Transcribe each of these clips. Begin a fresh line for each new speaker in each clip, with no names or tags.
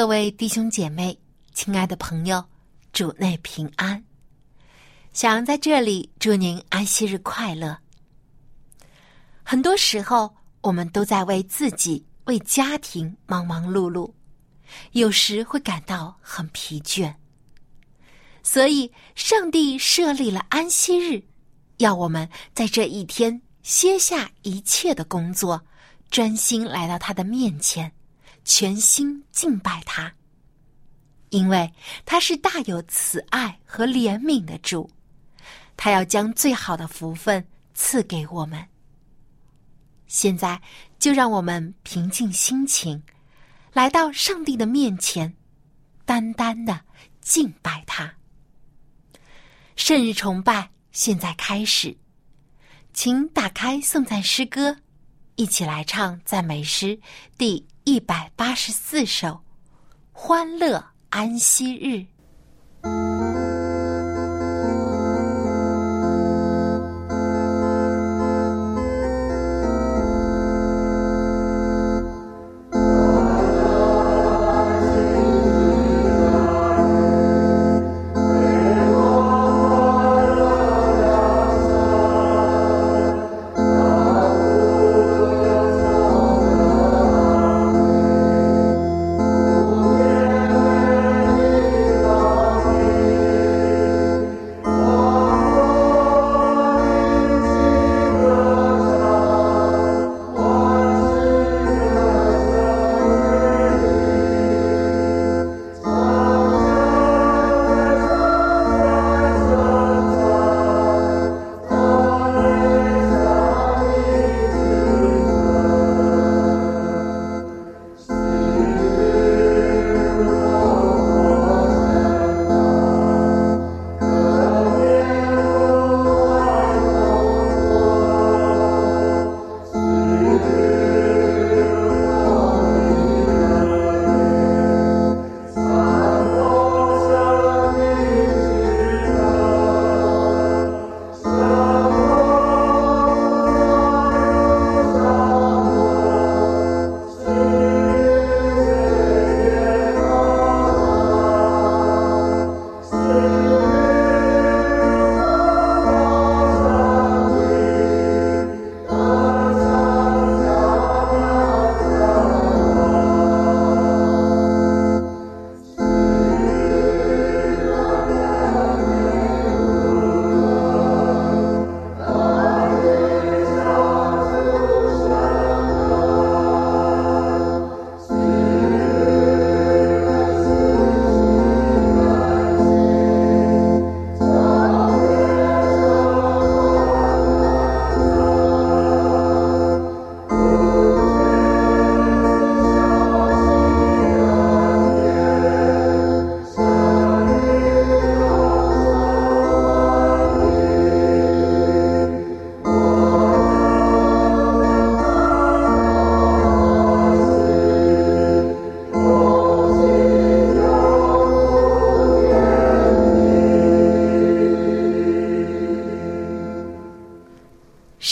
各位弟兄姐妹，亲爱的朋友，主内平安。想在这里祝您安息日快乐。很多时候，我们都在为自己、为家庭忙忙碌碌，有时会感到很疲倦。所以，上帝设立了安息日，要我们在这一天歇下一切的工作，专心来到他的面前。全心敬拜他，因为他是大有慈爱和怜悯的主，他要将最好的福分赐给我们。现在就让我们平静心情，来到上帝的面前，单单的敬拜他。圣日崇拜现在开始，请打开颂赞诗歌，一起来唱赞美诗第。一百八十四首，欢乐安息日。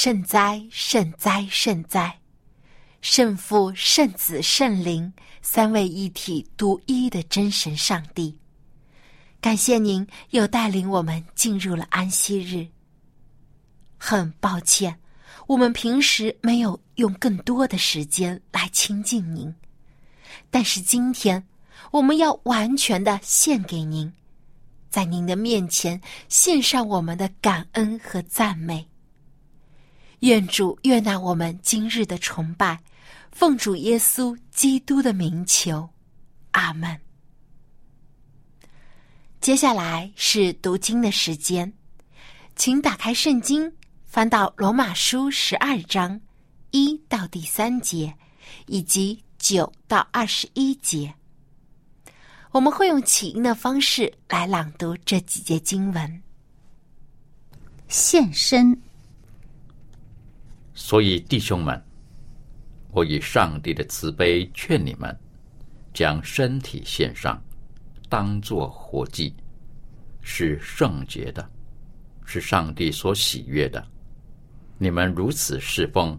圣哉，圣哉，圣哉！圣父、圣子、圣灵三位一体、独一的真神上帝，感谢您又带领我们进入了安息日。很抱歉，我们平时没有用更多的时间来亲近您，但是今天我们要完全的献给您，在您的面前献上我们的感恩和赞美。愿主悦纳我们今日的崇拜，奉主耶稣基督的名求，阿门。接下来是读经的时间，请打开圣经，翻到罗马书十二章一到第三节，以及九到二十一节。我们会用起音的方式来朗读这几节经文。
献身，
所以弟兄们，我以上帝的慈悲劝你们，将身体献上，当作活祭，是圣洁的，是上帝所喜悦的。你们如此侍奉，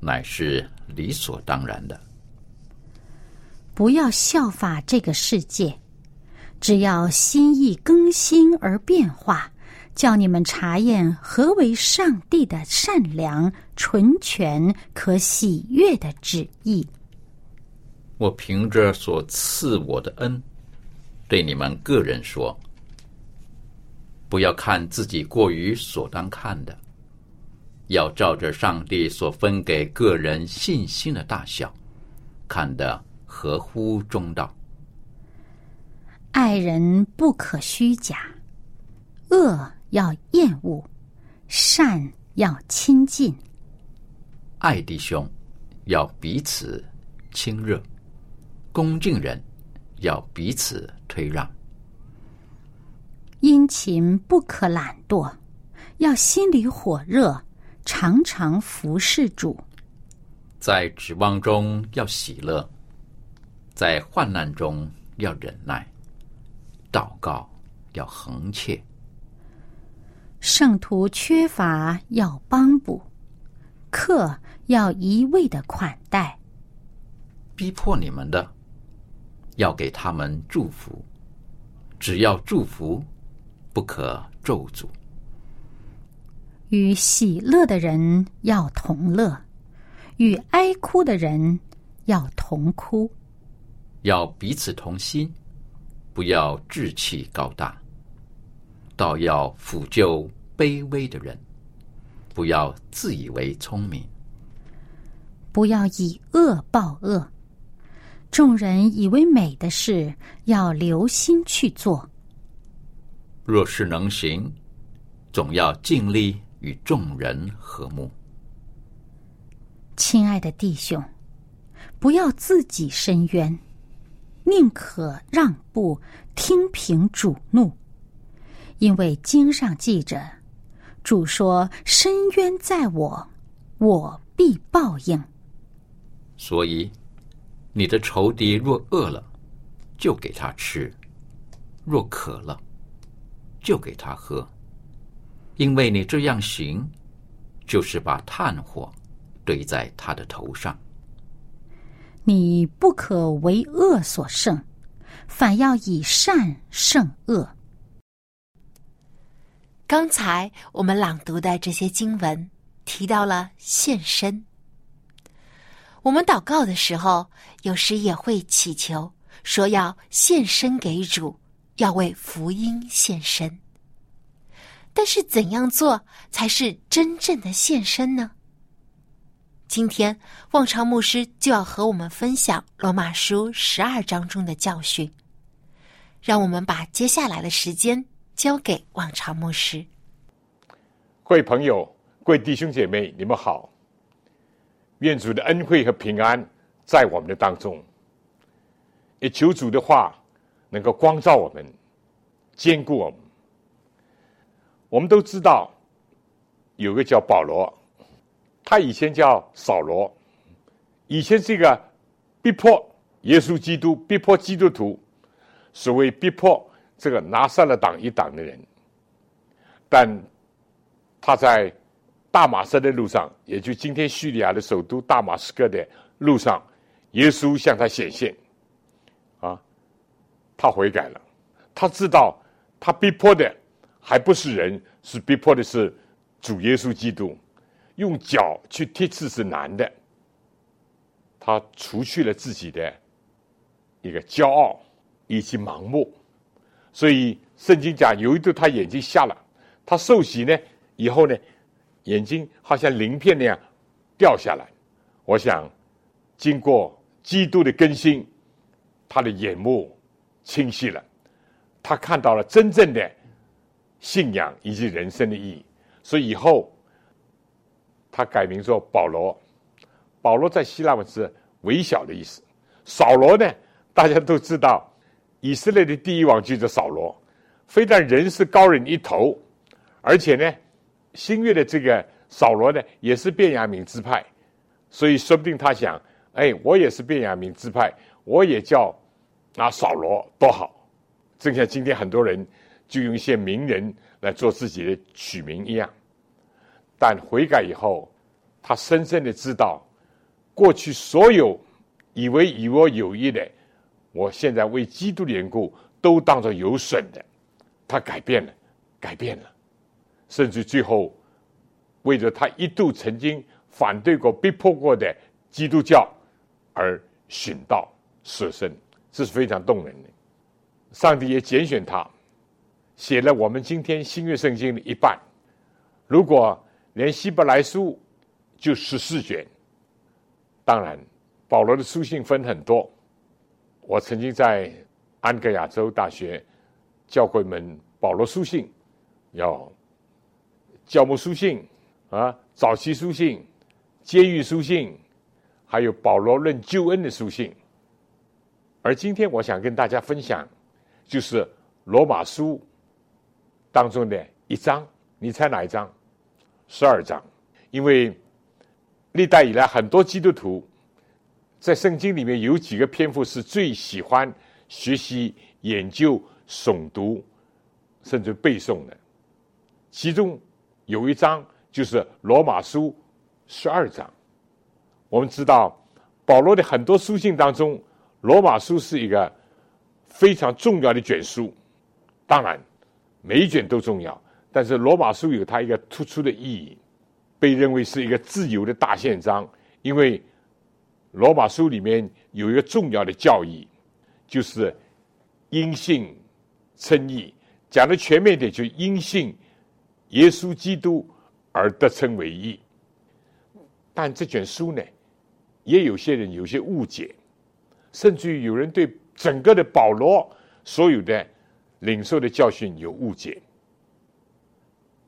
乃是理所当然的。
不要效法这个世界，只要心意更新而变化，叫你们查验何为上帝的善良、纯全、可喜悦的旨意。
我凭着所赐我的恩，对你们个人说：不要看自己过于所当看的，要照着上帝所分给个人信心的大小，看得合乎中道。
爱人不可虚假，恶要厌恶，善要亲近。
爱弟兄要彼此亲热，恭敬人要彼此推让。
殷勤不可懒惰，要心里火热，常常服侍主。
在指望中要喜乐，在患难中要忍耐，祷告要恒切。
圣徒缺乏要帮补，客要一味的款待。
逼迫你们的，要给他们祝福；只要祝福，不可咒诅。
与喜乐的人要同乐，与哀哭的人要同哭。
要彼此同心，不要志气高大，倒要抚救卑微的人；不要自以为聪明，
不要以恶报恶。众人以为美的事，要留心去做。
若是能行，总要尽力与众人和睦。
亲爱的弟兄，不要自己伸冤，宁可让步，听凭主怒。因为经上记着，主说：“深渊在我，我必报应。”
所以，你的仇敌若饿了，就给他吃；若渴了，就给他喝。因为你这样行，就是把炭火堆在他的头上。
你不可为恶所胜，反要以善胜恶。
刚才我们朗读的这些经文提到了献身。我们祷告的时候，有时也会祈求说要献身给主，要为福音献身。但是怎样做才是真正的献身呢？今天望潮牧师就要和我们分享罗马书十二章中的教训。让我们把接下来的时间交给望潮牧师。
各位朋友、各位弟兄姐妹，你们好！愿主的恩惠和平安在我们的当中。也求主的话能够光照我们，坚固我们。我们都知道，有个叫保罗，他以前叫扫罗，以前是一个逼迫耶稣基督、逼迫基督徒。所谓逼迫这个拿撒勒党一党的人，但他在大马士的路上，也就今天叙利亚的首都大马士革的路上，耶稣向他显现，啊，他悔改了，他知道他逼迫的还不是人，是逼迫的是主耶稣基督，用脚去踢刺是难的，他除去了自己的一个骄傲。以及盲目，所以圣经讲有一度他眼睛瞎了，他受洗呢以后呢，眼睛好像鳞片那样掉下来。我想经过基督的更新，他的眼目清晰了，他看到了真正的信仰以及人生的意义。所以以后他改名做保罗，保罗在希腊文是微小的意思。扫罗呢，大家都知道，以色列的第一王就是扫罗，非但人是高人一头，而且呢，新月的这个扫罗呢，也是变雅悯支派，所以说不定他想，哎，我也是变雅悯支派，我也叫啊扫罗多好。正像今天很多人就用一些名人来做自己的取名一样，但悔改以后，他深深的知道，过去所有以为与我有益的，我现在为基督的缘故都当作有损的。他改变了，改变了，甚至最后为着他一度曾经反对过、逼迫过的基督教而殉道舍身，这是非常动人的。上帝也拣选他，写了我们今天新约圣经的一半。如果连希伯来书就十四卷，当然保罗的书信分很多。我曾经在安格亚州大学教过一门保罗书信，要教牧书信啊，早期书信、监狱书信，还有保罗论救恩的书信。而今天我想跟大家分享。就是罗马书当中的一章，你猜哪一章？十二章。因为历代以来很多基督徒在圣经里面有几个篇幅是最喜欢学习、研究、诵读，甚至背诵的。其中有一章就是罗马书十二章。我们知道保罗的很多书信当中，罗马书是一个。非常重要的卷书，当然每一卷都重要，但是罗马书有它一个突出的意义，被认为是一个自由的大宪章。因为罗马书里面有一个重要的教义，就是因信称义，讲的全面点，就因信耶稣基督而得称为义。但这卷书呢，也有些人有些误解，甚至于有人对。整个的保罗所有的领受的教训有误解，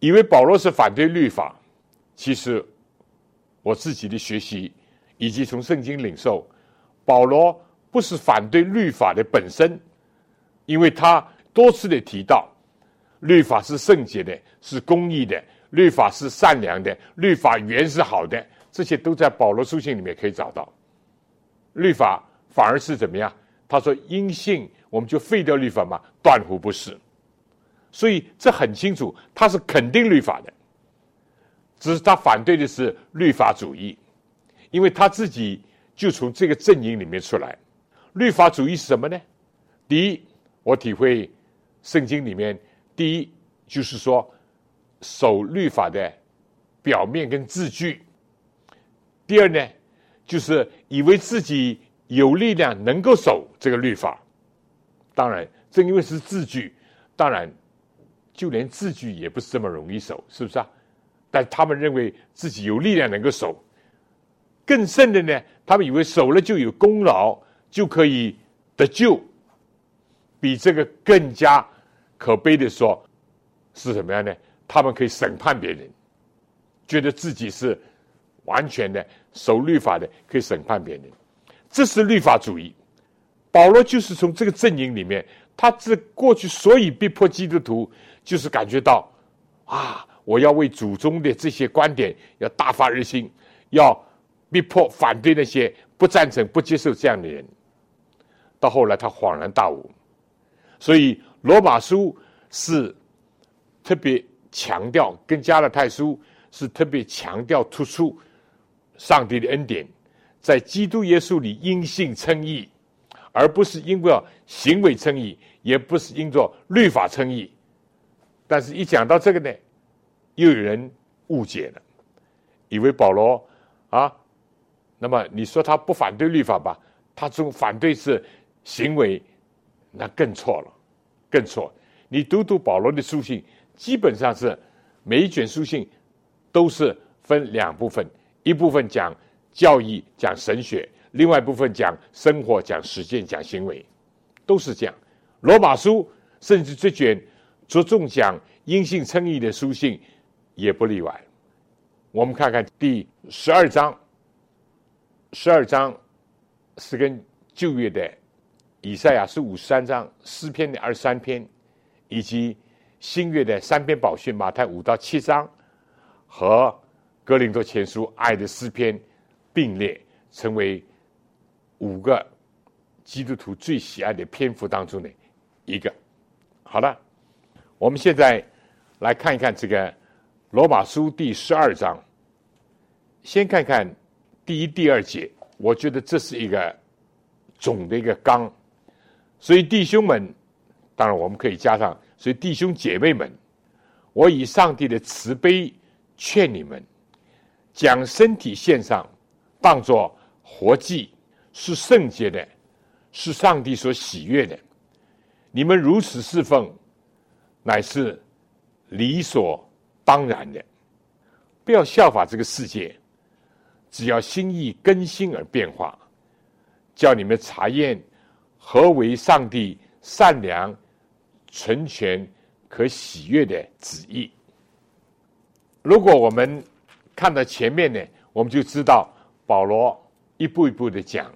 以为保罗是反对律法。其实我自己的学习以及从圣经领受，保罗不是反对律法的本身，因为他多次的提到，律法是圣洁的，是公义的，律法是善良的，律法原是好的，这些都在保罗书信里面可以找到。律法反而是怎么样？他说：“因信我们就废掉律法嘛？断乎不是。所以这很清楚，他是肯定律法的，只是他反对的是律法主义，因为他自己就从这个阵营里面出来。律法主义是什么呢？第一，我体会圣经里面，第一就是说守律法的表面跟字句；第二呢，就是以为自己。”有力量能够守这个律法，当然正因为是字句，当然就连字句也不是这么容易守，是不是啊？但他们认为自己有力量能够守，更甚的呢，他们以为守了就有功劳，就可以得救。比这个更加可悲的说，是什么样呢？他们可以审判别人，觉得自己是完全的守律法的，可以审判别人。这是律法主义，保罗就是从这个阵营里面，他这过去所以逼迫基督徒，就是感觉到，啊，我要为祖宗的这些观点要大发热心，要逼迫反对那些不赞成、不接受这样的人。到后来他恍然大悟，所以罗马书是特别强调，跟加勒泰书是特别强调突出上帝的恩典。在基督耶稣里因信称义，而不是因为行为称义，也不是因着律法称义。但是，一讲到这个呢，又有人误解了，以为保罗啊，那么你说他不反对律法吧？他总反对是行为，那更错了，更错。你读读保罗的书信，基本上是每一卷书信都是分两部分，一部分讲。教义讲神学，另外一部分讲生活、讲实践、讲行为，都是这样。罗马书甚至这卷着重讲因信称义的书信，也不例外。我们看看第十二章，十二章是跟旧约的以赛亚是五十三章，诗篇的二十三篇，以及新约的三篇宝训，马太五到七章和格林多前书爱的诗篇并列，成为五个基督徒最喜爱的篇幅当中的一个。好了，我们现在来看一看这个罗马书第十二章，先看看。第一、第二节，我觉得这是一个总的一个纲，所以弟兄们，当然我们可以加上，所以弟兄姐妹们，我以上帝的慈悲劝你们，将身体献上，当作活祭，是圣洁的，是上帝所喜悦的。你们如此侍奉，乃是理所当然的，不要效法这个世界。只要心意更新而变化，叫你们查验何为上帝善良、纯全、可喜悦的旨意。如果我们看到前面呢，我们就知道保罗一步一步的讲。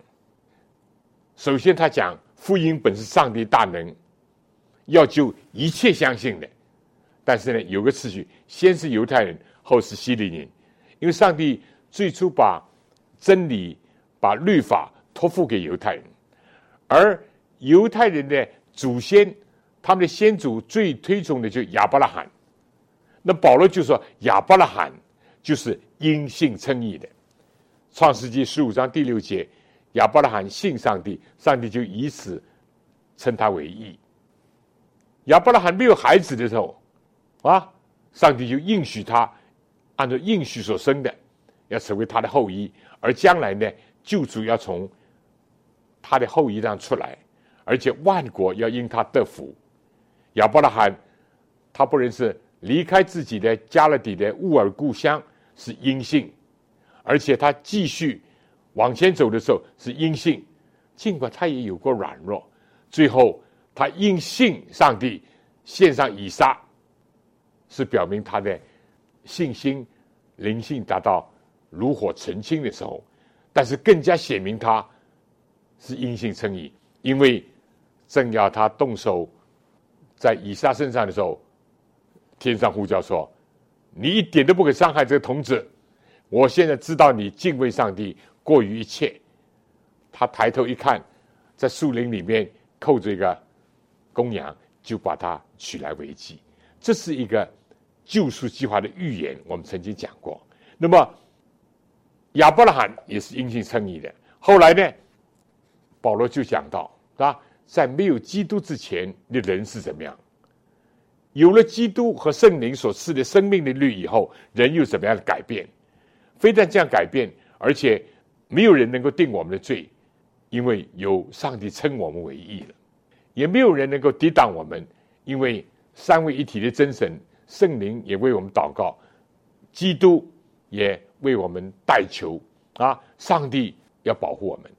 首先，他讲福音本是上帝大能，要救一切相信的。但是呢，有个次序，先是犹太人，后是希利人，因为上帝。最初把真理、把律法托付给犹太人，而犹太人的祖先，他们的先祖最推崇的就亚伯拉罕。那保罗就说亚伯拉罕就是因信称义的。创世纪十五章第六节，亚伯拉罕信上帝，上帝就以此称他为义。亚伯拉罕没有孩子的时候，啊，上帝就应许他，按照应许所生的。要成为他的后裔，而将来呢，救主要从他的后裔上出来，而且万国要因他得福。亚伯拉罕他不认识离开自己的加勒底的乌尔故乡是阴性，而且他继续往前走的时候是阴性，尽管他也有过软弱，最后他因信上帝献上以撒，是表明他的信心灵性达到。炉火纯青的时候，但是更加显明他是阴性称义，因为正要他动手在以撒身上的时候，天上呼叫说：“你一点都不可伤害这个童子。”我现在知道你敬畏上帝过于一切。他抬头一看，在树林里面扣着一个公羊，就把它取来为祭。这是一个救赎计划的预言，我们曾经讲过。那么。亚伯拉罕也是因信称义的。后来呢，保罗就讲到，是吧？在没有基督之前的人是怎么样？有了基督和圣灵所赐的生命的律以后，人又怎么样的改变？非但这样改变，而且没有人能够定我们的罪，因为有上帝称我们为义了；也没有人能够抵挡我们，因为三位一体的真神圣灵也为我们祷告，基督也。为我们代求啊！上帝要保护我们，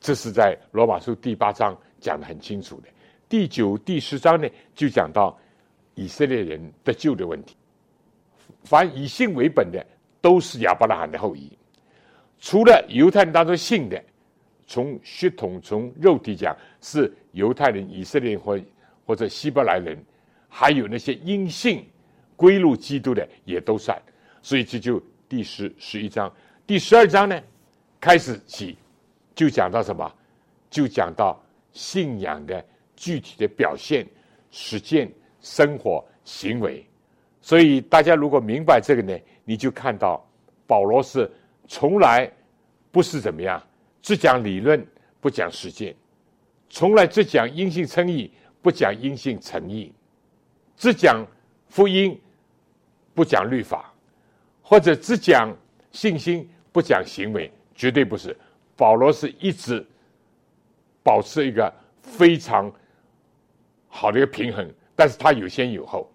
这是在罗马书第八章讲的很清楚的。第九、第十章呢，就讲到以色列人得救的问题。凡以信为本的，都是亚伯拉罕的后裔。除了犹太人当中信的，从血统、从肉体讲是犹太人、以色列人或或者希伯来人，还有那些因信归入基督的，也都算。所以这就。第十十一章，第十二章呢，开始起就讲到什么？就讲到信仰的具体的表现、实践、生活、行为。所以大家如果明白这个呢，你就看到保罗是从来不是怎么样，只讲理论不讲实践，从来只讲阴性称义不讲阴性诚意，只讲福音不讲律法。或者只讲信心不讲行为，绝对不是。保罗是一直保持一个非常好的一个平衡，但是他有先有后，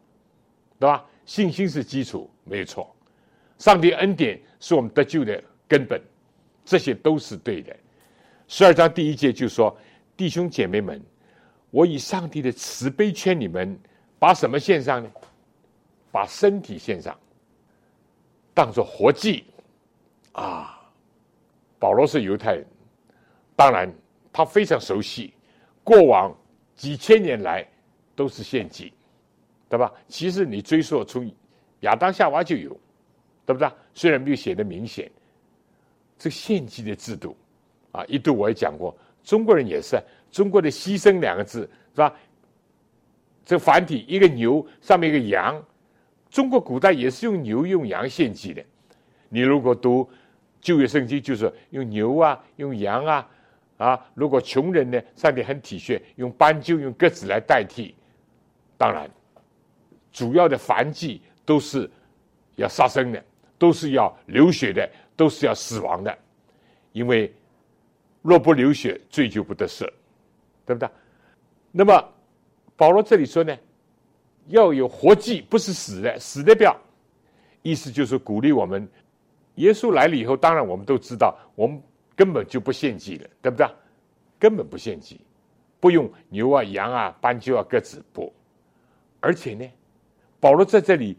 对吧？信心是基础，没有错。上帝恩典是我们得救的根本，这些都是对的。十二章第一节就说：“弟兄姐妹们，我以上帝的慈悲劝你们，把什么献上呢？把身体献上。”当做活祭，啊，保罗是犹太人，当然他非常熟悉过往几千年来都是献祭，对吧？其实你追溯从亚当夏娃就有，对不对？虽然没有写的明显，这献祭的制度啊，一度我也讲过，中国人也是中国的牺牲两个字是吧？这繁体一个牛上面一个羊，中国古代也是用牛用羊献祭的。你如果读旧约圣经，就是用牛啊，用羊啊，啊，如果穷人呢，上帝很体恤，用斑鸠、用鸽子来代替。当然，主要的繁祭都是要杀生的，都是要流血的，都是要死亡的，因为若不流血，罪就不得赦，对不对？那么。保罗这里说呢，要有活祭，不是死的，死的不要。意思就是鼓励我们，耶稣来了以后，当然我们都知道，我们根本就不献祭了，对不对？根本不献祭，不用牛啊、羊啊、斑鸠啊、鸽子不。而且呢，保罗在这里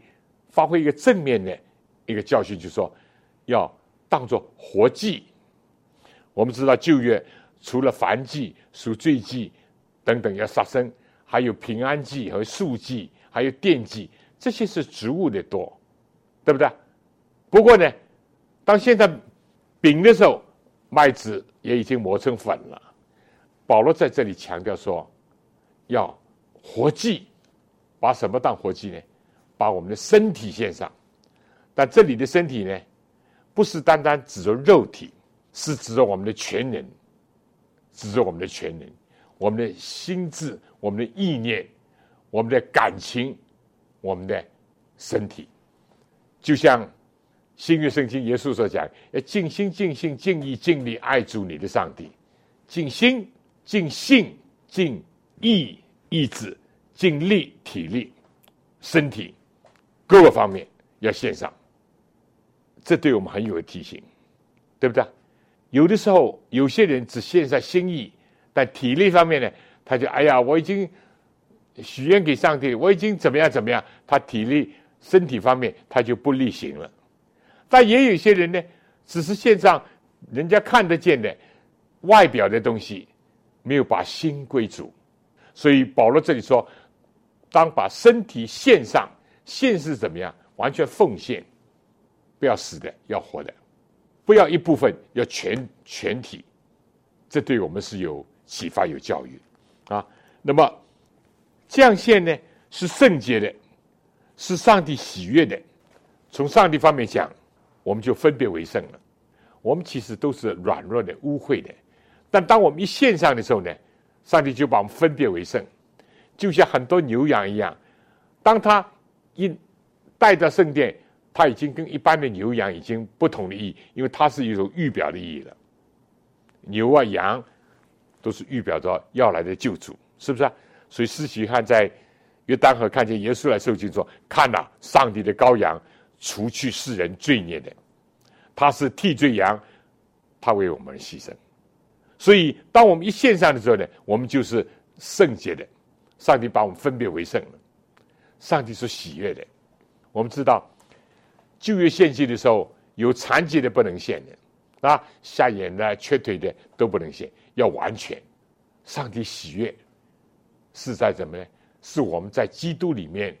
发挥一个正面的一个教训，就说要当做活祭。我们知道旧约除了燔祭、赎罪祭等等要杀生。还有平安祭和素祭，还有奠祭，这些是植物的多，对不对？不过呢，当现在饼的时候，麦子也已经磨成粉了。保罗在这里强调说，要活祭，把什么当活祭呢？把我们的身体献上。但这里的身体呢，不是单单指着肉体，是指着我们的全人，指着我们的全人。我们的心智、我们的意念、我们的感情、我们的身体，就像新约圣经耶稣所讲：要尽心、尽性、尽意、尽力爱主你的上帝，尽心、尽性、尽意、意志、尽力、体力、身体各个方面要献上。这对我们很有提醒，对不对？有的时候，有些人只献上心意。但体力方面呢，他就哎呀，我已经许愿给上帝，我已经怎么样怎么样，他体力身体方面他就不例行了。但也有些人呢，只是献上人家看得见的外表的东西，没有把心归主。所以保罗这里说，当把身体献上，献是怎么样？完全奉献，不要死的，要活的，不要一部分，要全全体。这对我们是有。启发有教育，啊，那么降献呢是圣洁的，是上帝喜悦的。从上帝方面讲，我们就分别为圣了。我们其实都是软弱的、污秽的，但当我们一献上的时候呢，上帝就把我们分别为圣，就像很多牛羊一样。当他一带到圣殿，他已经跟一般的牛羊已经不同的意义，因为它是一种预表的意义了。牛啊，羊。都是预表着要来的救主，是不是啊？所以施洗汉在约旦河看见耶稣来受惊，说：“看呐，上帝的羔羊，除去世人罪孽的，他是替罪羊，他为我们牺牲。所以，当我们一献上的时候呢，我们就是圣洁的。上帝把我们分别为圣了。上帝是喜悦的。我们知道，旧约献祭的时候，有残疾的不能献的，啊，瞎眼的、缺腿的都不能献。要完全，上帝喜悦是在怎么呢？是我们在基督里面，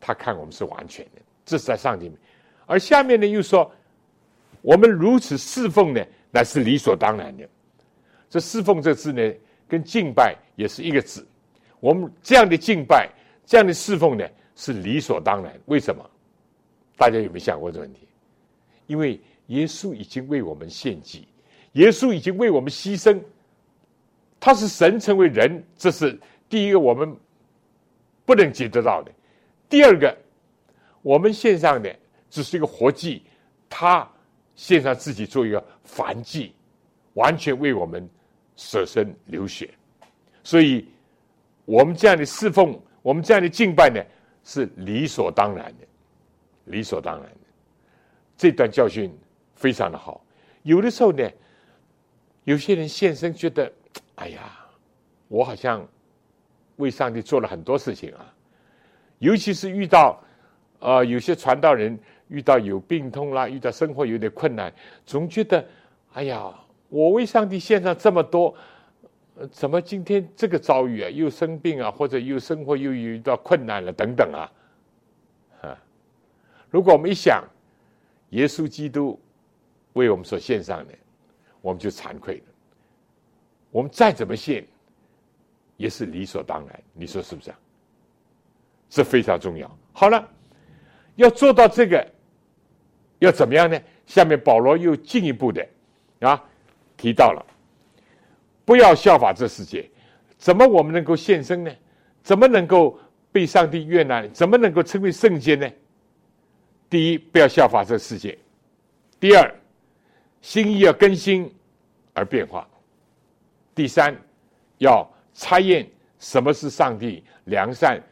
他看我们是完全的，这是在上帝。而下面呢又说，我们如此侍奉呢，乃是理所当然的。这侍奉这字呢，跟敬拜也是一个字。我们这样的敬拜，这样的侍奉呢，是理所当然。为什么？大家有没有想过这个问题？因为耶稣已经为我们献祭。耶稣已经为我们牺牲，他是神成为人，这是第一个我们不能解得到的。第二个，我们献上的只是一个活祭，他献上自己做一个凡祭，完全为我们舍身流血。所以，我们这样的侍奉，我们这样的敬拜呢，是理所当然的，理所当然的。这段教训非常的好。有的时候呢。有些人现身，觉得，哎呀，我好像为上帝做了很多事情啊。尤其是遇到，呃，有些传道人遇到有病痛啦，遇到生活有点困难，总觉得，哎呀，我为上帝献上这么多，怎么今天这个遭遇啊，又生病啊，或者又生活又遇到困难了等等啊？啊，如果我们一想，耶稣基督为我们所献上的，我们就惭愧了。我们再怎么献，也是理所当然。你说是不是啊？这非常重要。好了，要做到这个，要怎么样呢？下面保罗又进一步的。啊，提到了，不要效法这世界。怎么我们能够献身呢？怎么能够被上帝悦纳？怎么能够称为圣洁呢？第一，不要效法这世界；第二，心意要更新而变化；第三，要查验什么是上帝良善、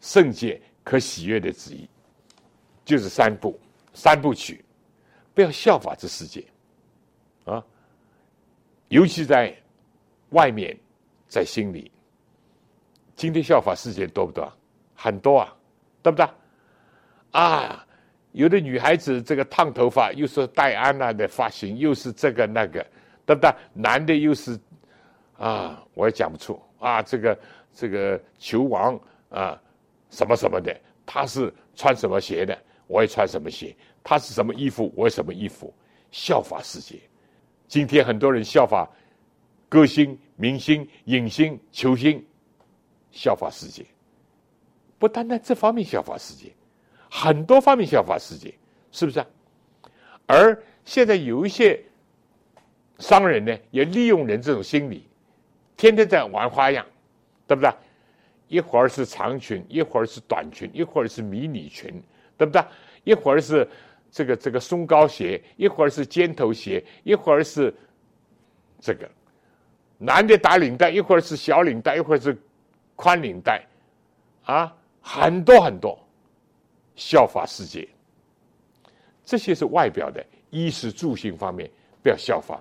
圣洁、可喜悦的旨意。就是三部三部曲，不要效法这世界。啊，尤其在外面，在心里，今天效法世界多不多？很多啊，对不对？啊，有的女孩子这个烫头发，又是戴安娜的发型，又是这个那个，对不对？男的又是啊，我也讲不出啊，这个这个球王啊，什么什么的，他是穿什么鞋的，我也穿什么鞋；他是什么衣服，我什么衣服，效法世界。今天很多人效法歌星、明星、影星、球星，效法世界。不单单这方面效法世界，很多方面效法世界，是不是？而现在有一些商人呢，也利用人这种心理，天天在玩花样，对不对？一会儿是长裙，一会儿是短裙，一会儿是迷你裙，对不对？一会儿是。这个这个松糕鞋，一会儿是尖头鞋，一会儿是这个男的打领带，一会儿是小领带，一会儿是宽领带，啊，很多很多，效法世界。这些是外表的衣食住行方面不要效仿，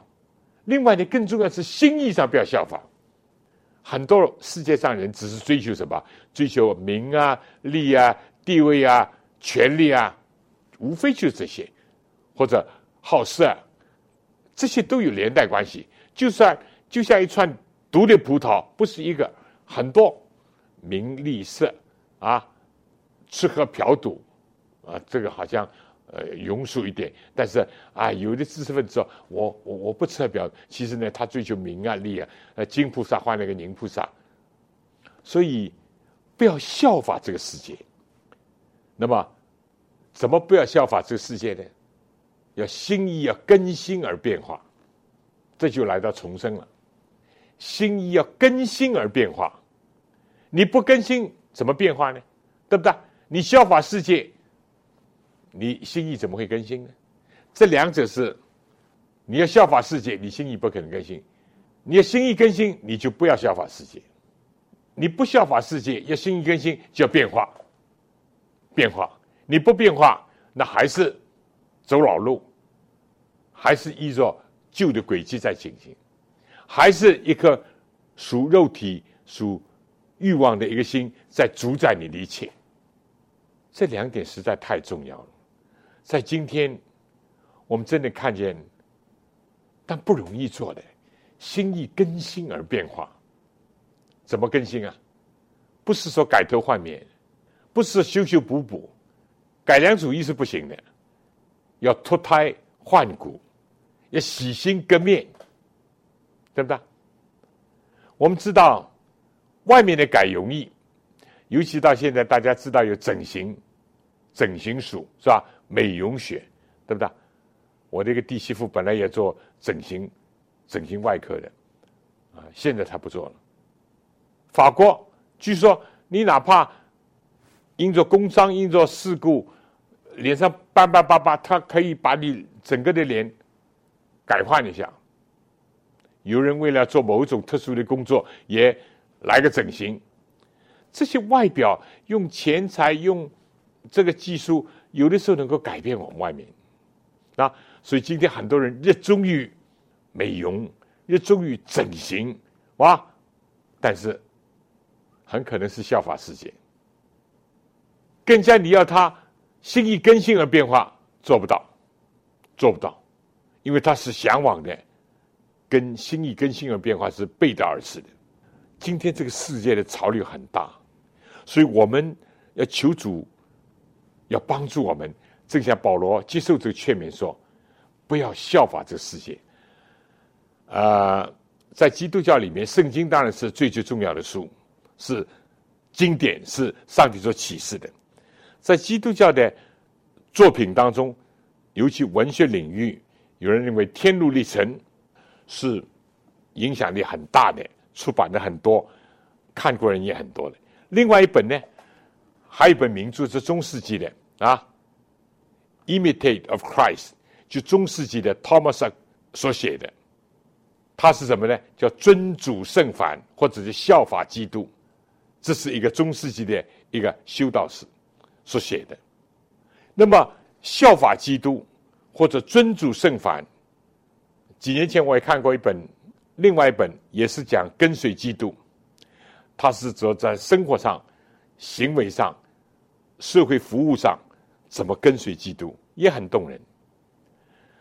另外呢，更重要是心意上不要效仿。很多世界上人只是追求什么？追求名啊、利啊、地位啊、权利啊。无非就是这些，或者好色，这些都有连带关系。就算就像一串毒的葡萄，不是一个，很多名利色啊，吃喝嫖赌啊，这个好像呃庸俗一点。但是啊，有的知识分子说，我我我不吃喝嫖，其实呢，他追求名啊利啊。呃，金菩萨换了个银菩萨，所以不要效法这个世界。那么。怎么不要效法这个世界呢？要心意要更新而变化，这就来到重生了。心意要更新而变化，你不更新怎么变化呢？对不对？你效法世界，你心意怎么会更新呢？这两者是，你要效法世界，你心意不可能更新；你要心意更新，你就不要效法世界。你不效法世界，要心意更新，就要变化，变化。你不变化，那还是走老路，还是依着旧的轨迹在进行，还是一颗属肉体、属欲望的一个心在主宰你的一切。这两点实在太重要了，在今天我们真的看见，但不容易做的，心意更新而变化。怎么更新啊？不是说改头换面，不是修修补补。改良主义是不行的，要脱胎换骨，要洗心革面，对不对？我们知道外面的改容易，尤其到现在，大家知道有整形、整形术是吧？美容学，对不对？我这个弟媳妇本来也做整形、整形外科的，啊，现在她不做了。法国据说，你哪怕因着工伤、因着事故。脸上斑斑巴巴，他可以把你整个的脸改换一下。有人为了做某一种特殊的工作，也来个整形。这些外表用钱财、用这个技术，有的时候能够改变我们外面啊。所以今天很多人热衷于美容，热衷于整形，哇！但是很可能是效法世界。更加你要他。心意更新而变化，做不到，做不到，因为它是向往的，跟心意跟心而变化是背道而驰的。今天这个世界的潮流很大，所以我们要求主，要帮助我们。正像保罗接受这个劝勉说：“不要效法这个世界。”呃，在基督教里面，圣经当然是最最重要的书，是经典，是上帝所启示的。在基督教的作品当中，尤其文学领域，有人认为《天路历程》是影响力很大的，出版的很多，看过人也很多的。另外一本呢，还有一本名著是中世纪的啊，《Imitate of Christ》，就中世纪的 Thomas 所写的。他是什么呢？叫尊主圣凡，或者是效法基督。这是一个中世纪的一个修道士所写的。那么效法基督或者尊主圣凡，几年前我也看过一本，另外一本也是讲跟随基督。他是说在生活上、行为上、社会服务上怎么跟随基督，也很动人。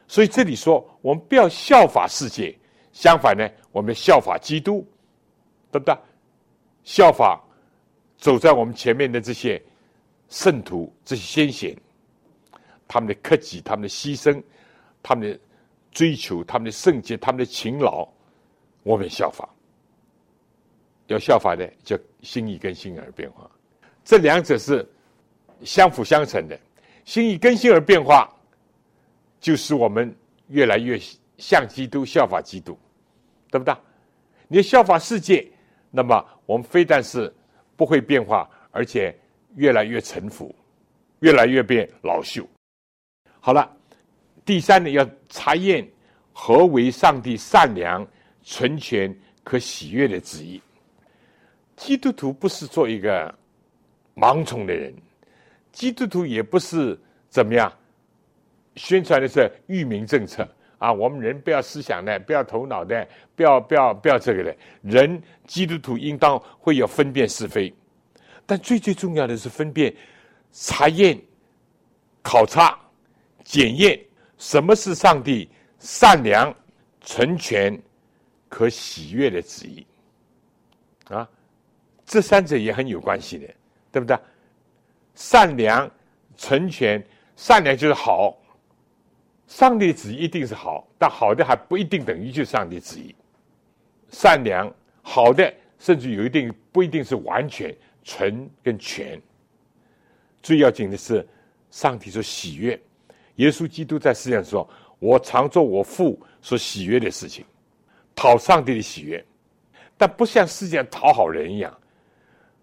所以这里说，我们不要效法世界。相反呢，我们效法基督，对不对？效法走在我们前面的这些圣徒、这些先贤，他们的克己、他们的牺牲、他们的追求、他们的圣洁、他们的勤劳，我们效法。要效法的，叫心意跟心而变化，这两者是相辅相成的。心意更新而变化，就是我们越来越像基督，效法基督。对不对？你效法世界，那么我们非但是不会变化，而且越来越臣服，越来越变老朽。好了，第三呢，要查验何为上帝善良、纯全、可喜悦的旨意。基督徒不是做一个盲从的人，基督徒也不是怎么样宣传的是愚民政策。啊，我们人不要思想的，不要头脑的，不要不要不要这个的。人基督徒应当会有分辨是非，但最最重要的是分辨、查验、考察、检验什么是上帝善良、纯全、可喜悦的旨意。啊，这三者也很有关系的，对不对？善良、纯全，善良就是好。上帝旨意一定是好，但好的还不一定等于就是上帝旨意。善良好的，甚至有一定不一定是完全纯跟全。最要紧的是，上帝所喜悦。耶稣基督在世上说：“我常做我父所喜悦的事情，讨上帝的喜悦。”但不像世界上讨好人一样，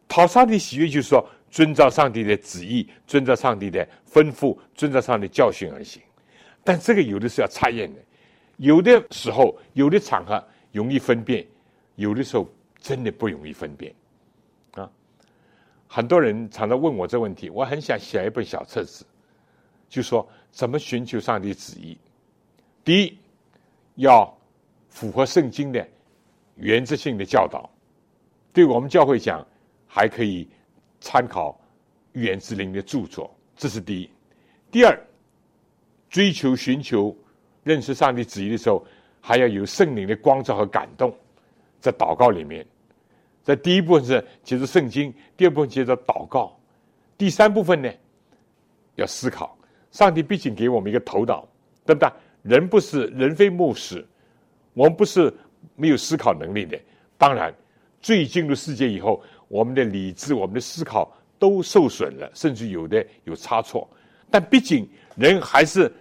讨上帝喜悦就是说遵照上帝的旨意，遵照上帝的吩咐，遵照上帝教训而行。但这个有的是要查验的，有的时候、有的场合容易分辨，有的时候真的不容易分辨，很多人常常问我这问题，我很想写一本小册子，就说怎么寻求上帝旨意。第一，要符合圣经的原则性的教导，对我们教会讲，还可以参考预言之灵的著作，这是第一。第二。追求、寻求、认识上帝旨意的时候，还要有圣灵的光照和感动，在祷告里面，在第一部分是接着圣经，第二部分接着祷告，第三部分呢，要思考。上帝毕竟给我们一个头脑，对不对？人不是人非木石，我们不是没有思考能力的。当然，最进入世界以后，我们的理智、我们的思考都受损了，甚至有的有差错。但毕竟人还是。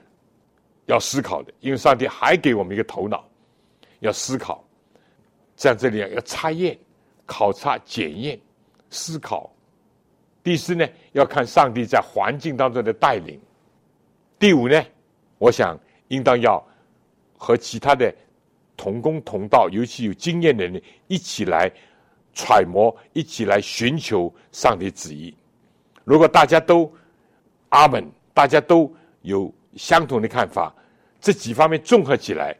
要思考的，因为上帝还给我们一个头脑，要思考。在这里要查验、考察、检验、思考。第四呢，要看上帝在环境当中的带领。第五呢，我想应当要和其他的同工同道，尤其有经验的人一起来揣摩，一起来寻求上帝旨意。如果大家都阿门，大家都有相同的看法。这几方面综合起来，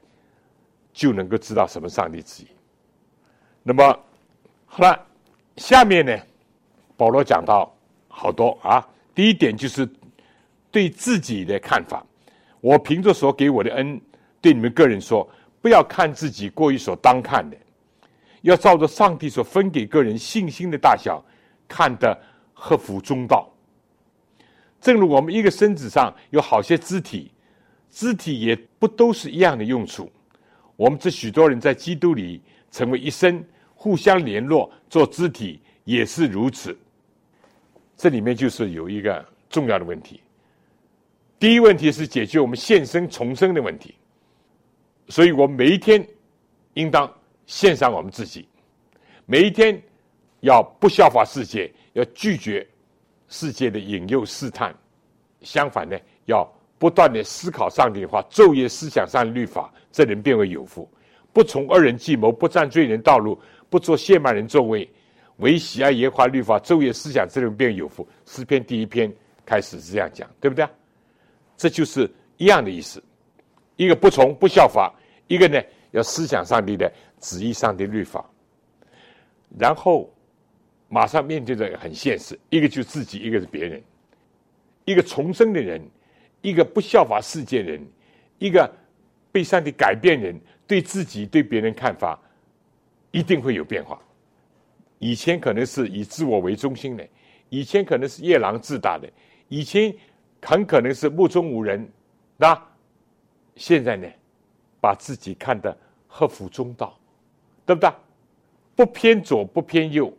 就能够知道什么上帝旨意。那么好了，下面呢，保罗讲到好多啊。第一点就是对自己的看法，我凭着所给我的恩，对你们个人说，不要看自己过于所当看的，要照着上帝所分给个人信心的大小，看得合乎中道。正如我们一个身子上有好些肢体，肢体也不都是一样的用处。我们这许多人在基督里成为一身，互相联络做肢体也是如此。这里面就是有一个重要的问题。第一问题是解决我们现生重生的问题，所以我们每一天应当献上我们自己，每一天要不效法世界，要拒绝世界的引诱试探，相反呢，要不断的思考上帝的话，昼夜思想上律法，这人变为有福。不从恶人计谋，不占罪人道路，不做亵慢人座位。唯喜爱耶和华律法，昼夜思想，这人便有福。诗篇第一篇开始是这样讲，对不对？这就是一样的意思。一个不从不效法，一个呢要思想上帝的旨意上的律法，然后马上面对着很现实，一个就自己，一个是别人。一个重生的人，一个不效法世界人，一个被上帝改变人，对自己对别人看法一定会有变化。以前可能是以自我为中心的，以前可能是夜郎自大的，以前很可能是目中无人，那现在呢，把自己看得合乎中道，对不对？不偏左，不偏右，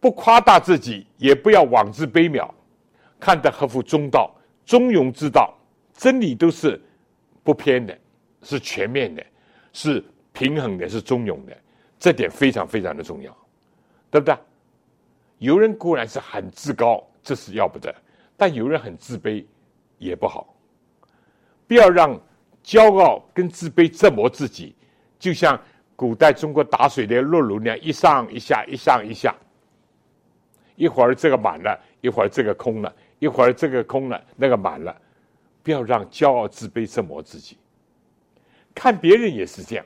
不夸大自己，也不要妄自卑渺，看得合乎中道，中庸之道，真理都是不偏的，是全面的，是平衡的，是中庸的，这点非常非常的重要。对不对？有人固然是很自高，这是要不得；但有人很自卑，也不好。不要让骄傲跟自卑折磨自己，就像古代中国打水的落炉那样，一上一下，一上一下，一会儿这个满了，一会儿这个空了，一会儿这个空了，那个满了。不要让骄傲自卑折磨自己。看别人也是这样，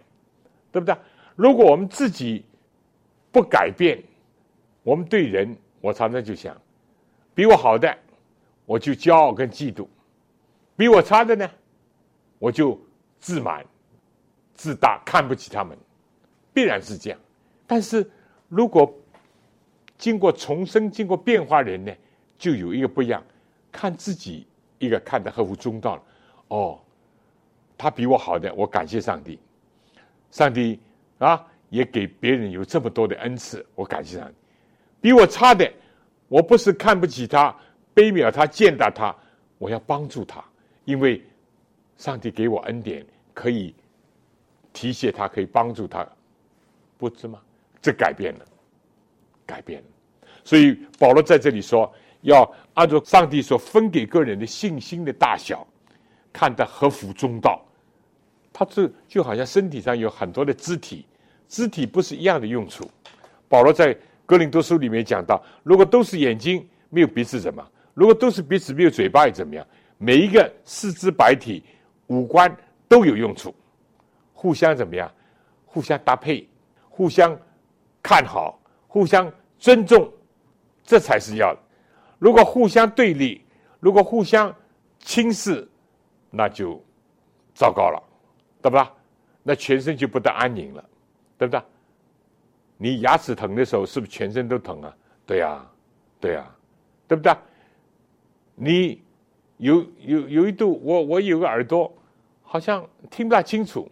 对不对？如果我们自己不改变，我们对人，我常常就想，比我好的，我就骄傲跟嫉妒；比我差的呢，我就自满、自大，看不起他们，必然是这样。但是如果经过重生、经过变化，人呢，就有一个不一样，看自己一个看得合乎中道了。哦，他比我好的，我感谢上帝，上帝啊，也给别人有这么多的恩赐，我感谢上帝。比我差的，我不是看不起他、卑渺他、践踏他，我要帮助他，因为上帝给我恩典，可以提携他，可以帮助他，不知吗？这改变了，改变了。所以保罗在这里说，要按照上帝所分给个人的信心的大小，看得合乎中道。他这就好像身体上有很多的肢体，肢体不是一样的用处。保罗在。格林多书里面讲到，如果都是眼睛，没有鼻子怎么？如果都是鼻子，没有嘴巴又怎么样？每一个四肢百体五官都有用处，互相怎么样？互相搭配，互相看好，互相尊重，这才是要的。如果互相对立，如果互相轻视，那就糟糕了，对吧？那全身就不得安宁了，对不对？你牙齿疼的时候，是不是全身都疼啊？对呀，对呀，对不对？你有有有一度，我我有个耳朵好像听不大清楚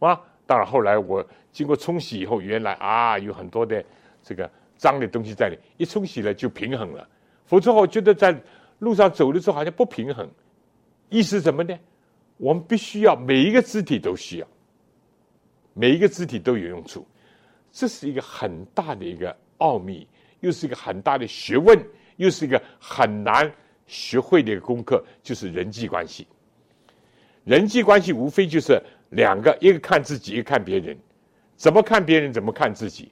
啊。当然后来我经过冲洗以后，原来啊有很多的这个脏的东西在里，一冲洗了就平衡了。否则我觉得在路上走的时候好像不平衡。意思什么呢？我们必须要每一个肢体都需要，每一个肢体都有用处。这是一个很大的一个奥秘，又是一个很大的学问，又是一个很难学会的一个功课，就是人际关系。人际关系无非就是两个，一个看自己，一个看别人。怎么看别人，怎么看自己？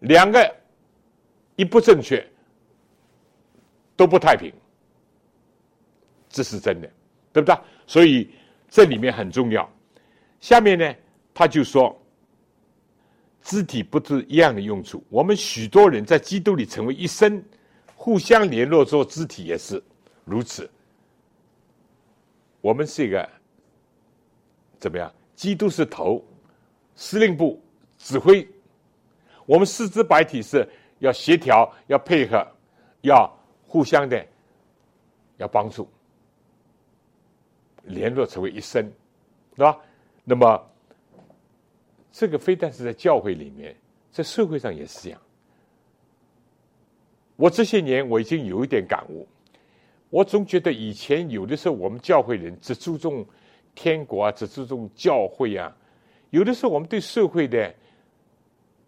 两个一不正确，都不太平。这是真的，对不对？所以这里面很重要。下面呢，他就说。肢体不是一样的用处。我们许多人在基督里成为一生，互相联络做肢体也是如此。我们是一个怎么样？基督是头，司令部指挥，我们四肢百体是要协调、要配合、要互相的要帮助，联络成为一生，对吧？那么这个非但是在教会里面，在社会上也是这样。我这些年我已经有一点感悟，我总觉得以前有的时候我们教会人只注重天国啊，只注重教会啊，有的时候我们对社会的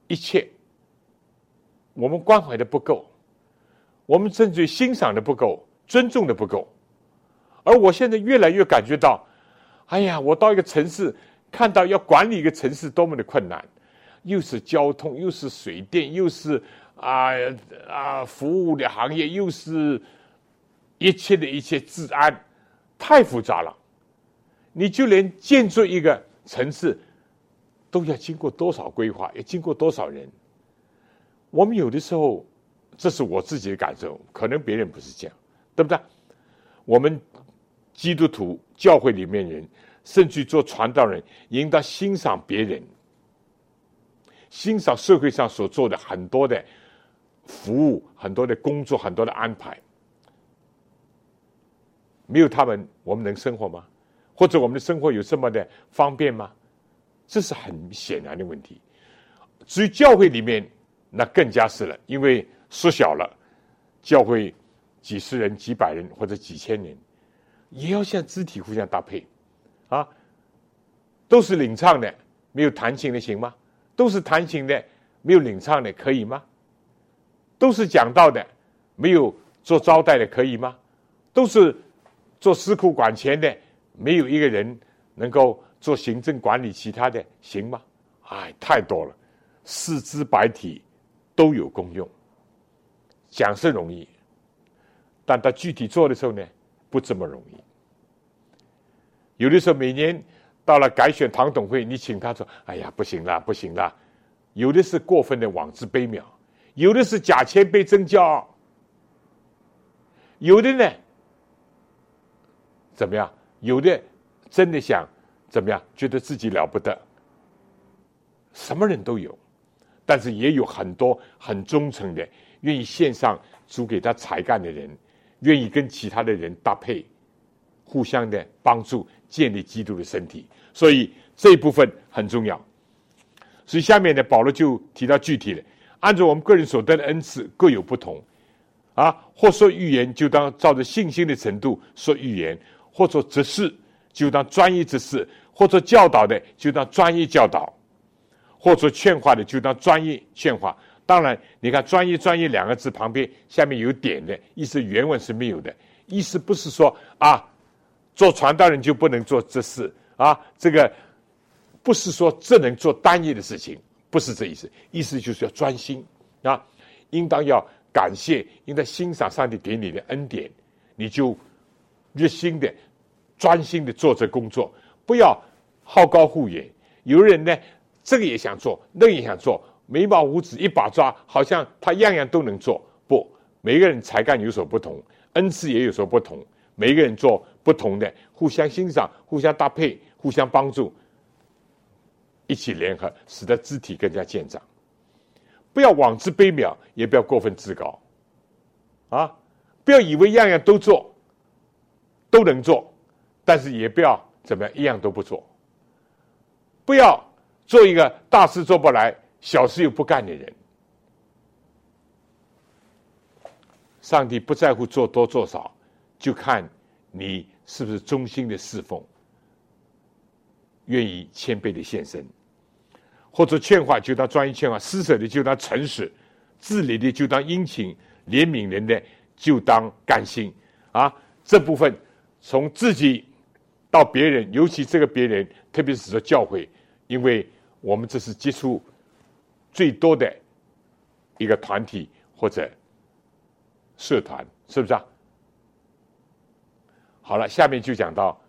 一切，我们关怀的不够，我们甚至欣赏的不够，尊重的不够。而我现在越来越感觉到，哎呀，我到一个城市，看到要管理一个城市多么的困难，又是交通，又是水电，又是。啊啊！服务的行业又是一切的一切治安太复杂了，你就连建筑一个城市都要经过多少规划，要经过多少人？我们有的时候，这是我自己的感受，可能别人不是这样，对不对？我们基督徒教会里面人，甚至做传道人，应当欣赏别人，欣赏社会上所做的很多的。服务很多的工作，很多的安排，没有他们，我们能生活吗？或者我们的生活有这么的方便吗？这是很显然的问题。至于教会里面，那更加是了，因为缩小了，教会几十人、几百人或者几千人，也要像肢体互相搭配啊，都是领唱的，没有弹琴的行吗？都是弹琴的，没有领唱的可以吗？都是讲道的，没有做招待的，可以吗？都是做司库管钱的，没有一个人能够做行政管理其他的，行吗？哎，太多了，四肢百体都有功用，讲是容易，但他具体做的时候呢，不这么容易。有的时候每年到了改选堂董会，你请他说：“哎呀，不行了，不行了。”有的是过分的妄自卑渺。有的是假谦卑真骄傲，有的呢，怎么样？有的真的想怎么样？觉得自己了不得，什么人都有，但是也有很多很忠诚的，愿意献上主给他才干的人，愿意跟其他的人搭配，互相的帮助，建立基督的身体。所以这一部分很重要。所以下面呢，保罗就提到具体的。按照我们个人所得的恩赐各有不同，啊，或说预言就当照着信心的程度说预言，或者执事就当专业执事，或者教导的就当专业教导，或者劝化的就当专业劝化。当然，你看“专业”“专业”两个字旁边下面有点的意思，原文是没有的。意思不是说啊，做传道人就不能做这事啊，这个不是说只能做单一的事情。不是这意思，意思就是要专心啊，应当要感谢，应当欣赏上帝给你的恩典，你就热心的、专心的做这工作，不要好高骛远。有人呢，这个也想做，那个也想做，眉毛胡子一把抓，好像他样样都能做。不，每个人才干有所不同，恩赐也有所不同，每个人做不同的，互相欣赏、互相搭配、互相帮助。一起联合，使得肢体更加健长。不要妄自卑渺，也不要过分自高，啊！不要以为样样都做，都能做，但是也不要怎么样，一样都不做。不要做一个大事做不来，小事又不干的人。上帝不在乎做多做少，就看你是不是忠心的侍奉。愿意谦卑的献身，或者劝化就当专一劝化，施舍的就当诚实，治理的就当殷勤，怜悯人的就当甘心。啊，这部分从自己到别人，尤其这个别人，特别是说教会，因为我们这是接触最多的一个团体或者社团，是不是啊？好了，下面就讲到。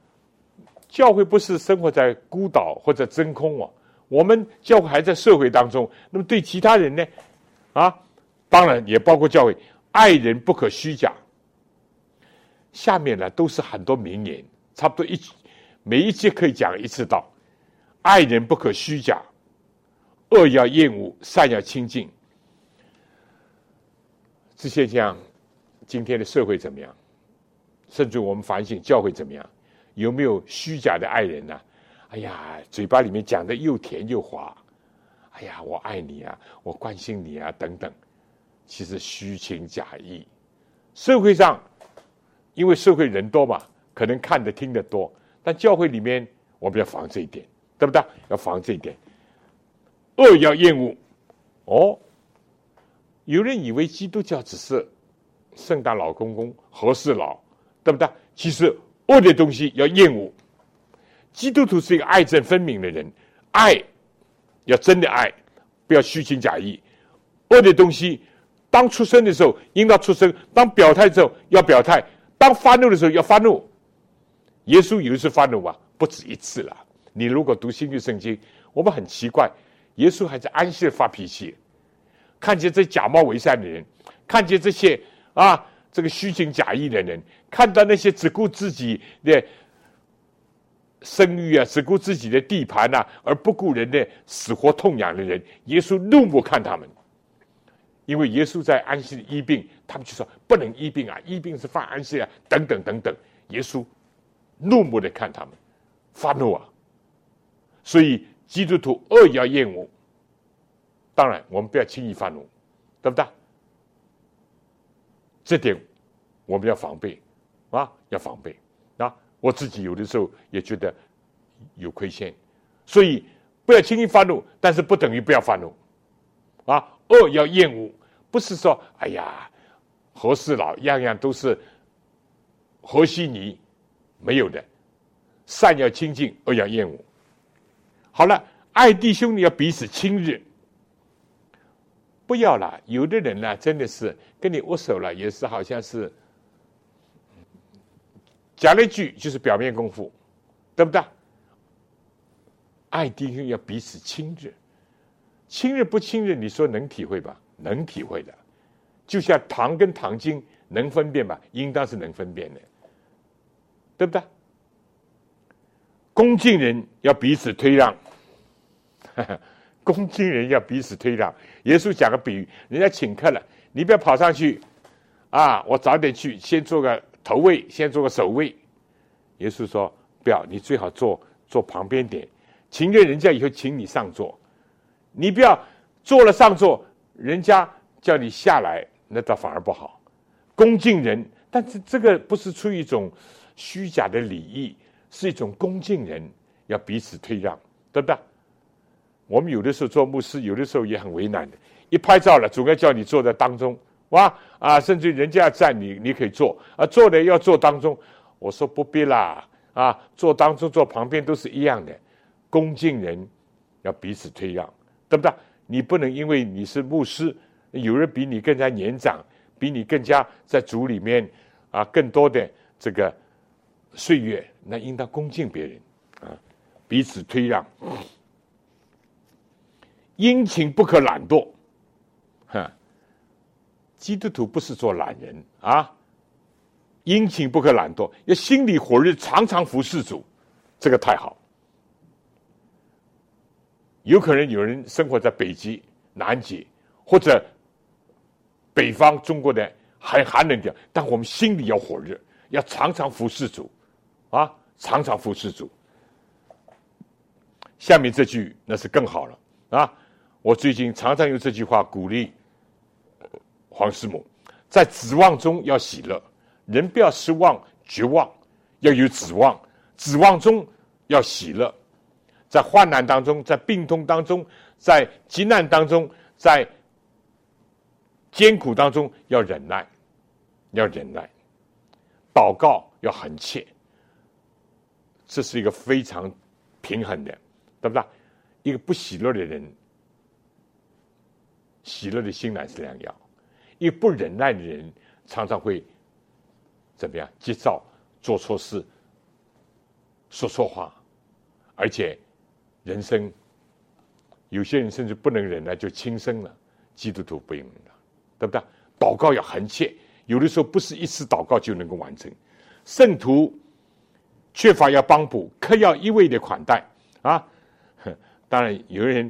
教会不是生活在孤岛或者真空哦，我们教会还在社会当中。那么对其他人呢？啊，当然也包括教会，爱人不可虚假。下面呢都是很多名言，差不多一每一节可以讲一次道，爱人不可虚假，恶要厌恶，善要亲近。这现象，今天的社会怎么样？甚至我们反省教会怎么样？有没有虚假的爱人呢？哎呀，嘴巴里面讲的又甜又滑，哎呀，我爱你啊，我关心你啊，等等，其实虚情假意。社会上，因为社会人多嘛，可能看得听得多，但教会里面我们要防这一点，对不对？要防这一点，恶要厌恶。哦，有人以为基督教只是圣诞老公公、和事佬，对不对？其实恶的东西要厌恶。基督徒是一个爱憎分明的人，爱要真的爱，不要虚情假意。恶的东西，当出生的时候应当出生；当表态的时候要表态；当发怒的时候要发怒。耶稣有一次发怒啊，不止一次了。你如果读新约圣经，我们很奇怪，耶稣还在安息发脾气，看见这假冒伪善的人，看见这些啊这个虚情假意的人，看到那些只顾自己的。声誉啊，只顾自己的地盘呐，而不顾人的死活痛痒的人，耶稣怒目看他们，因为耶稣在安息医病，他们就说不能医病啊，医病是犯安息啊，等等等等，耶稣怒目的看他们，发怒啊，所以基督徒恶要厌恶，当然我们不要轻易发怒，对不对？这点我们要防备啊，要防备啊。我自己有的时候也觉得有亏欠，所以不要轻易发怒，但是不等于不要发怒，啊，恶要厌恶，不是说哎呀，和事佬样样都是和稀泥，没有的，善要亲近，恶要厌恶。好了，爱弟兄你要彼此亲热，不要了。有的人呢，真的是跟你握手了，也是好像是。讲了一句就是表面功夫，对不对？爱弟兄要彼此亲热，亲热不亲热？你说能体会吧？能体会的，就像糖跟糖精能分辨吧？应当是能分辨的，对不对？恭敬人要彼此推让，恭敬人要彼此推让。耶稣讲个比喻，人家请客了，你不要跑上去啊！我早点去，先做个。头位先做个首位，耶稣说：“不要，你最好坐坐旁边点，情愿人家以后请你上座，你不要坐了上座，人家叫你下来，那倒反而不好。恭敬人，但是这个不是出于一种虚假的礼仪，是一种恭敬人，要彼此退让，对不对？我们有的时候做牧师，有的时候也很为难的，一拍照了，总该叫你坐在当中。”哇啊！甚至人家要站你，你可以坐啊，坐的要坐当中。我说不必啦啊，坐当中坐旁边都是一样的。恭敬人要彼此退让，对不对？你不能因为你是牧师，有人比你更加年长，比你更加在组里面啊更多的这个岁月，那应当恭敬别人啊，彼此推让。殷勤不可懒惰，哈。基督徒不是做懒人啊，殷勤不可懒惰，要心里火热，常常服侍主，这个太好。有可能有人生活在北极、南极或者北方中国的很寒冷的，但我们心里要火热，要常常服侍主，啊，常常服侍主。下面这句那是更好了啊！我最近常常用这句话鼓励。黄师母，在指望中要喜乐，人不要失望、绝望，要有指望。指望中要喜乐，在患难当中，在病痛当中，在急难当中，在艰苦当中要忍耐，要忍耐。祷告要很切，这是一个非常平衡的，对不对？一个不喜乐的人，喜乐的心乃是良药。一不忍耐的人，常常会怎么样？急躁，做错事，说错话，而且人生有些人甚至不能忍耐就轻生了。基督徒不能的，对不对？祷告要恒切，有的时候不是一次祷告就能够完成。圣徒缺乏要帮补，可要一味的款待啊！当然，有人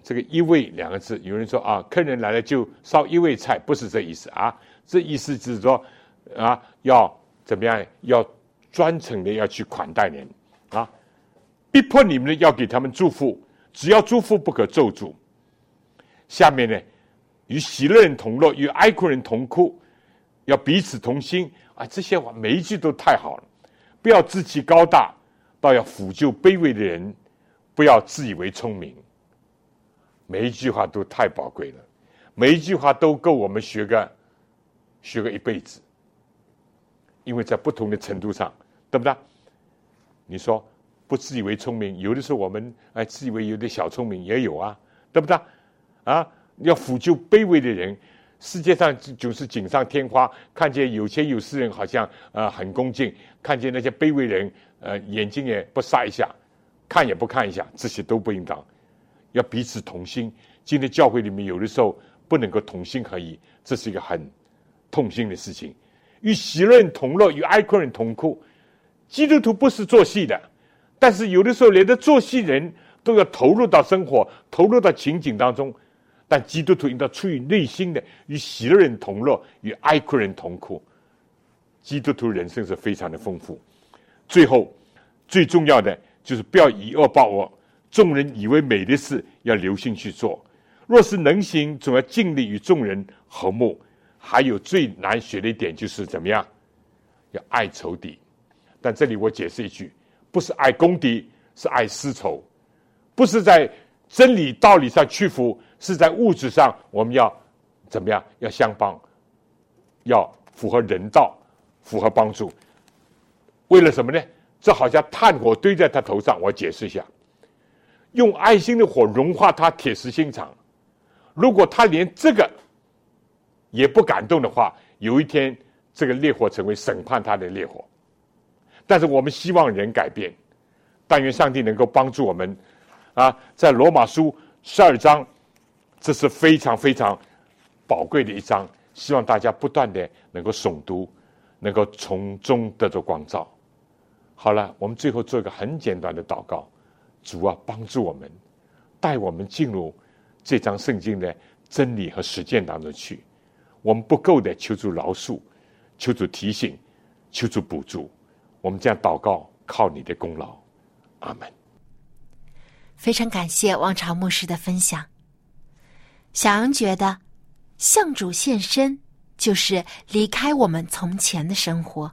这个一味两个字，有人说啊，客人来了就烧一味菜，不是这意思啊。这意思就是说啊，要怎么样？要专程的要去款待人啊，逼迫你们要给他们祝福，只要祝福不可咒诅。下面呢，与喜乐人同乐，与哀哭人同哭，要彼此同心啊！这些话每一句都太好了，不要自欺高大，倒要抚救卑微的人，不要自以为聪明。每一句话都太宝贵了，每一句话都够我们学个学个一辈子。因为在不同的程度上，对不对？你说不自以为聪明，有的时候我们哎自以为有点小聪明也有啊，对不对？啊，要抚救卑微的人，世界上总是锦上添花。看见有钱有势人好像呃很恭敬，看见那些卑微人呃眼睛也不眨一下，看也不看一下，这些都不应当。要彼此同心。今天教会里面有的时候不能够同心合一，这是一个很痛心的事情。与喜乐人同乐，与哀哭人同哭。基督徒不是做戏的，但是有的时候连着做戏人都要投入到生活，投入到情景当中。但基督徒应当出于内心的与喜乐人同乐，与哀哭人同哭。基督徒人生是非常的丰富。最后，最重要的就是不要以恶报恶。众人以为美的事，要留心去做。若是能行，总要尽力与众人和睦。还有最难学的一点就是怎么样，要爱仇敌。但这里我解释一句：不是爱公敌，是爱私仇；不是在真理道理上屈服。是在物质上，我们要怎么样？要相帮，要符合人道，符合帮助。为了什么呢？这好像炭火堆在他头上。我解释一下：用爱心的火融化他铁石心肠。如果他连这个也不感动的话，有一天这个烈火成为审判他的烈火。但是我们希望人改变，但愿上帝能够帮助我们啊！在罗马书十二章。这是非常非常宝贵的一章，希望大家不断的能够诵读，能够从中得到光照。好了，我们最后做一个很简单的祷告：主啊，帮助我们，带我们进入这张圣经的真理和实践当中去。我们不够的，求主饶恕，求主提醒，求主补助。我们这样祷告，靠你的功劳。阿门。
非常感谢王朝牧师的分享。小杨觉得，向主献身就是离开我们从前的生活，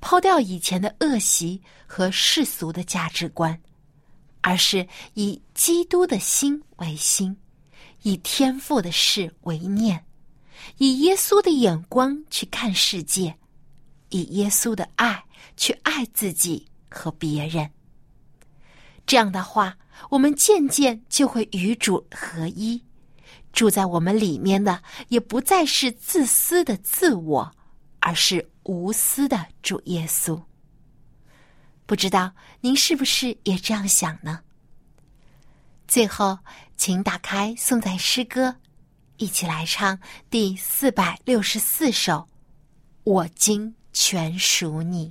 抛掉以前的恶习和世俗的价值观，而是以基督的心为心，以天赋的事为念，以耶稣的眼光去看世界，以耶稣的爱去爱自己和别人。这样的话，我们渐渐就会与主合一。住在我们里面的，也不再是自私的自我，而是无私的主耶稣。不知道您是不是也这样想呢？最后，请打开颂赞诗歌，一起来唱第四百六十四首《我今全属你》。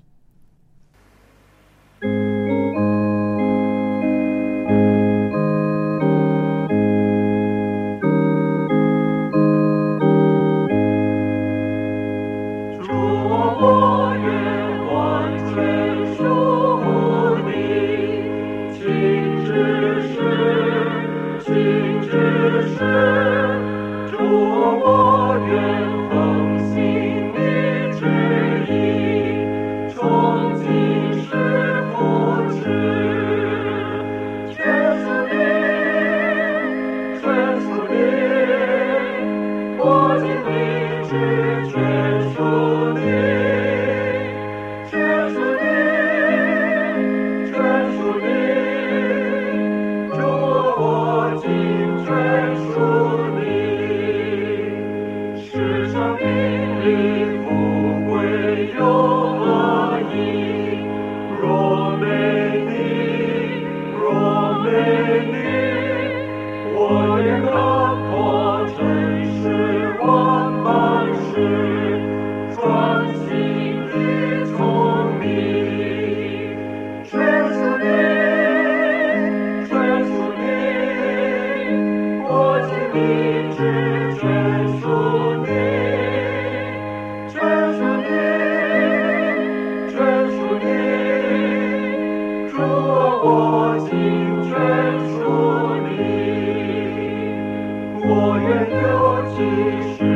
人有
几许？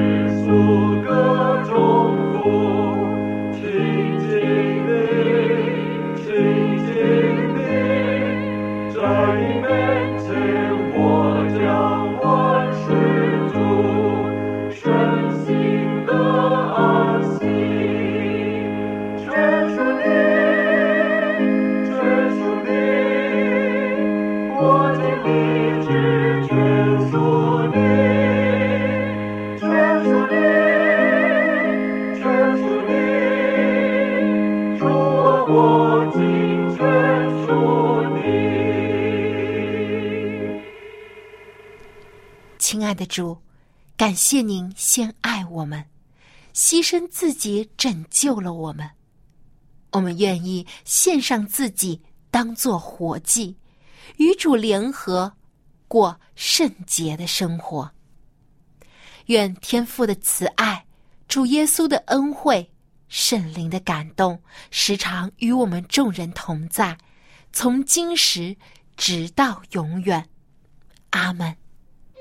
主，感谢您先爱我们，牺牲自己拯救了我们。我们愿意献上自己，当做活祭，与主联合，过圣洁的生活。愿天父的慈爱、主耶稣的恩惠、圣灵的感动，时常与我们众人同在，从今时直到永远。阿门。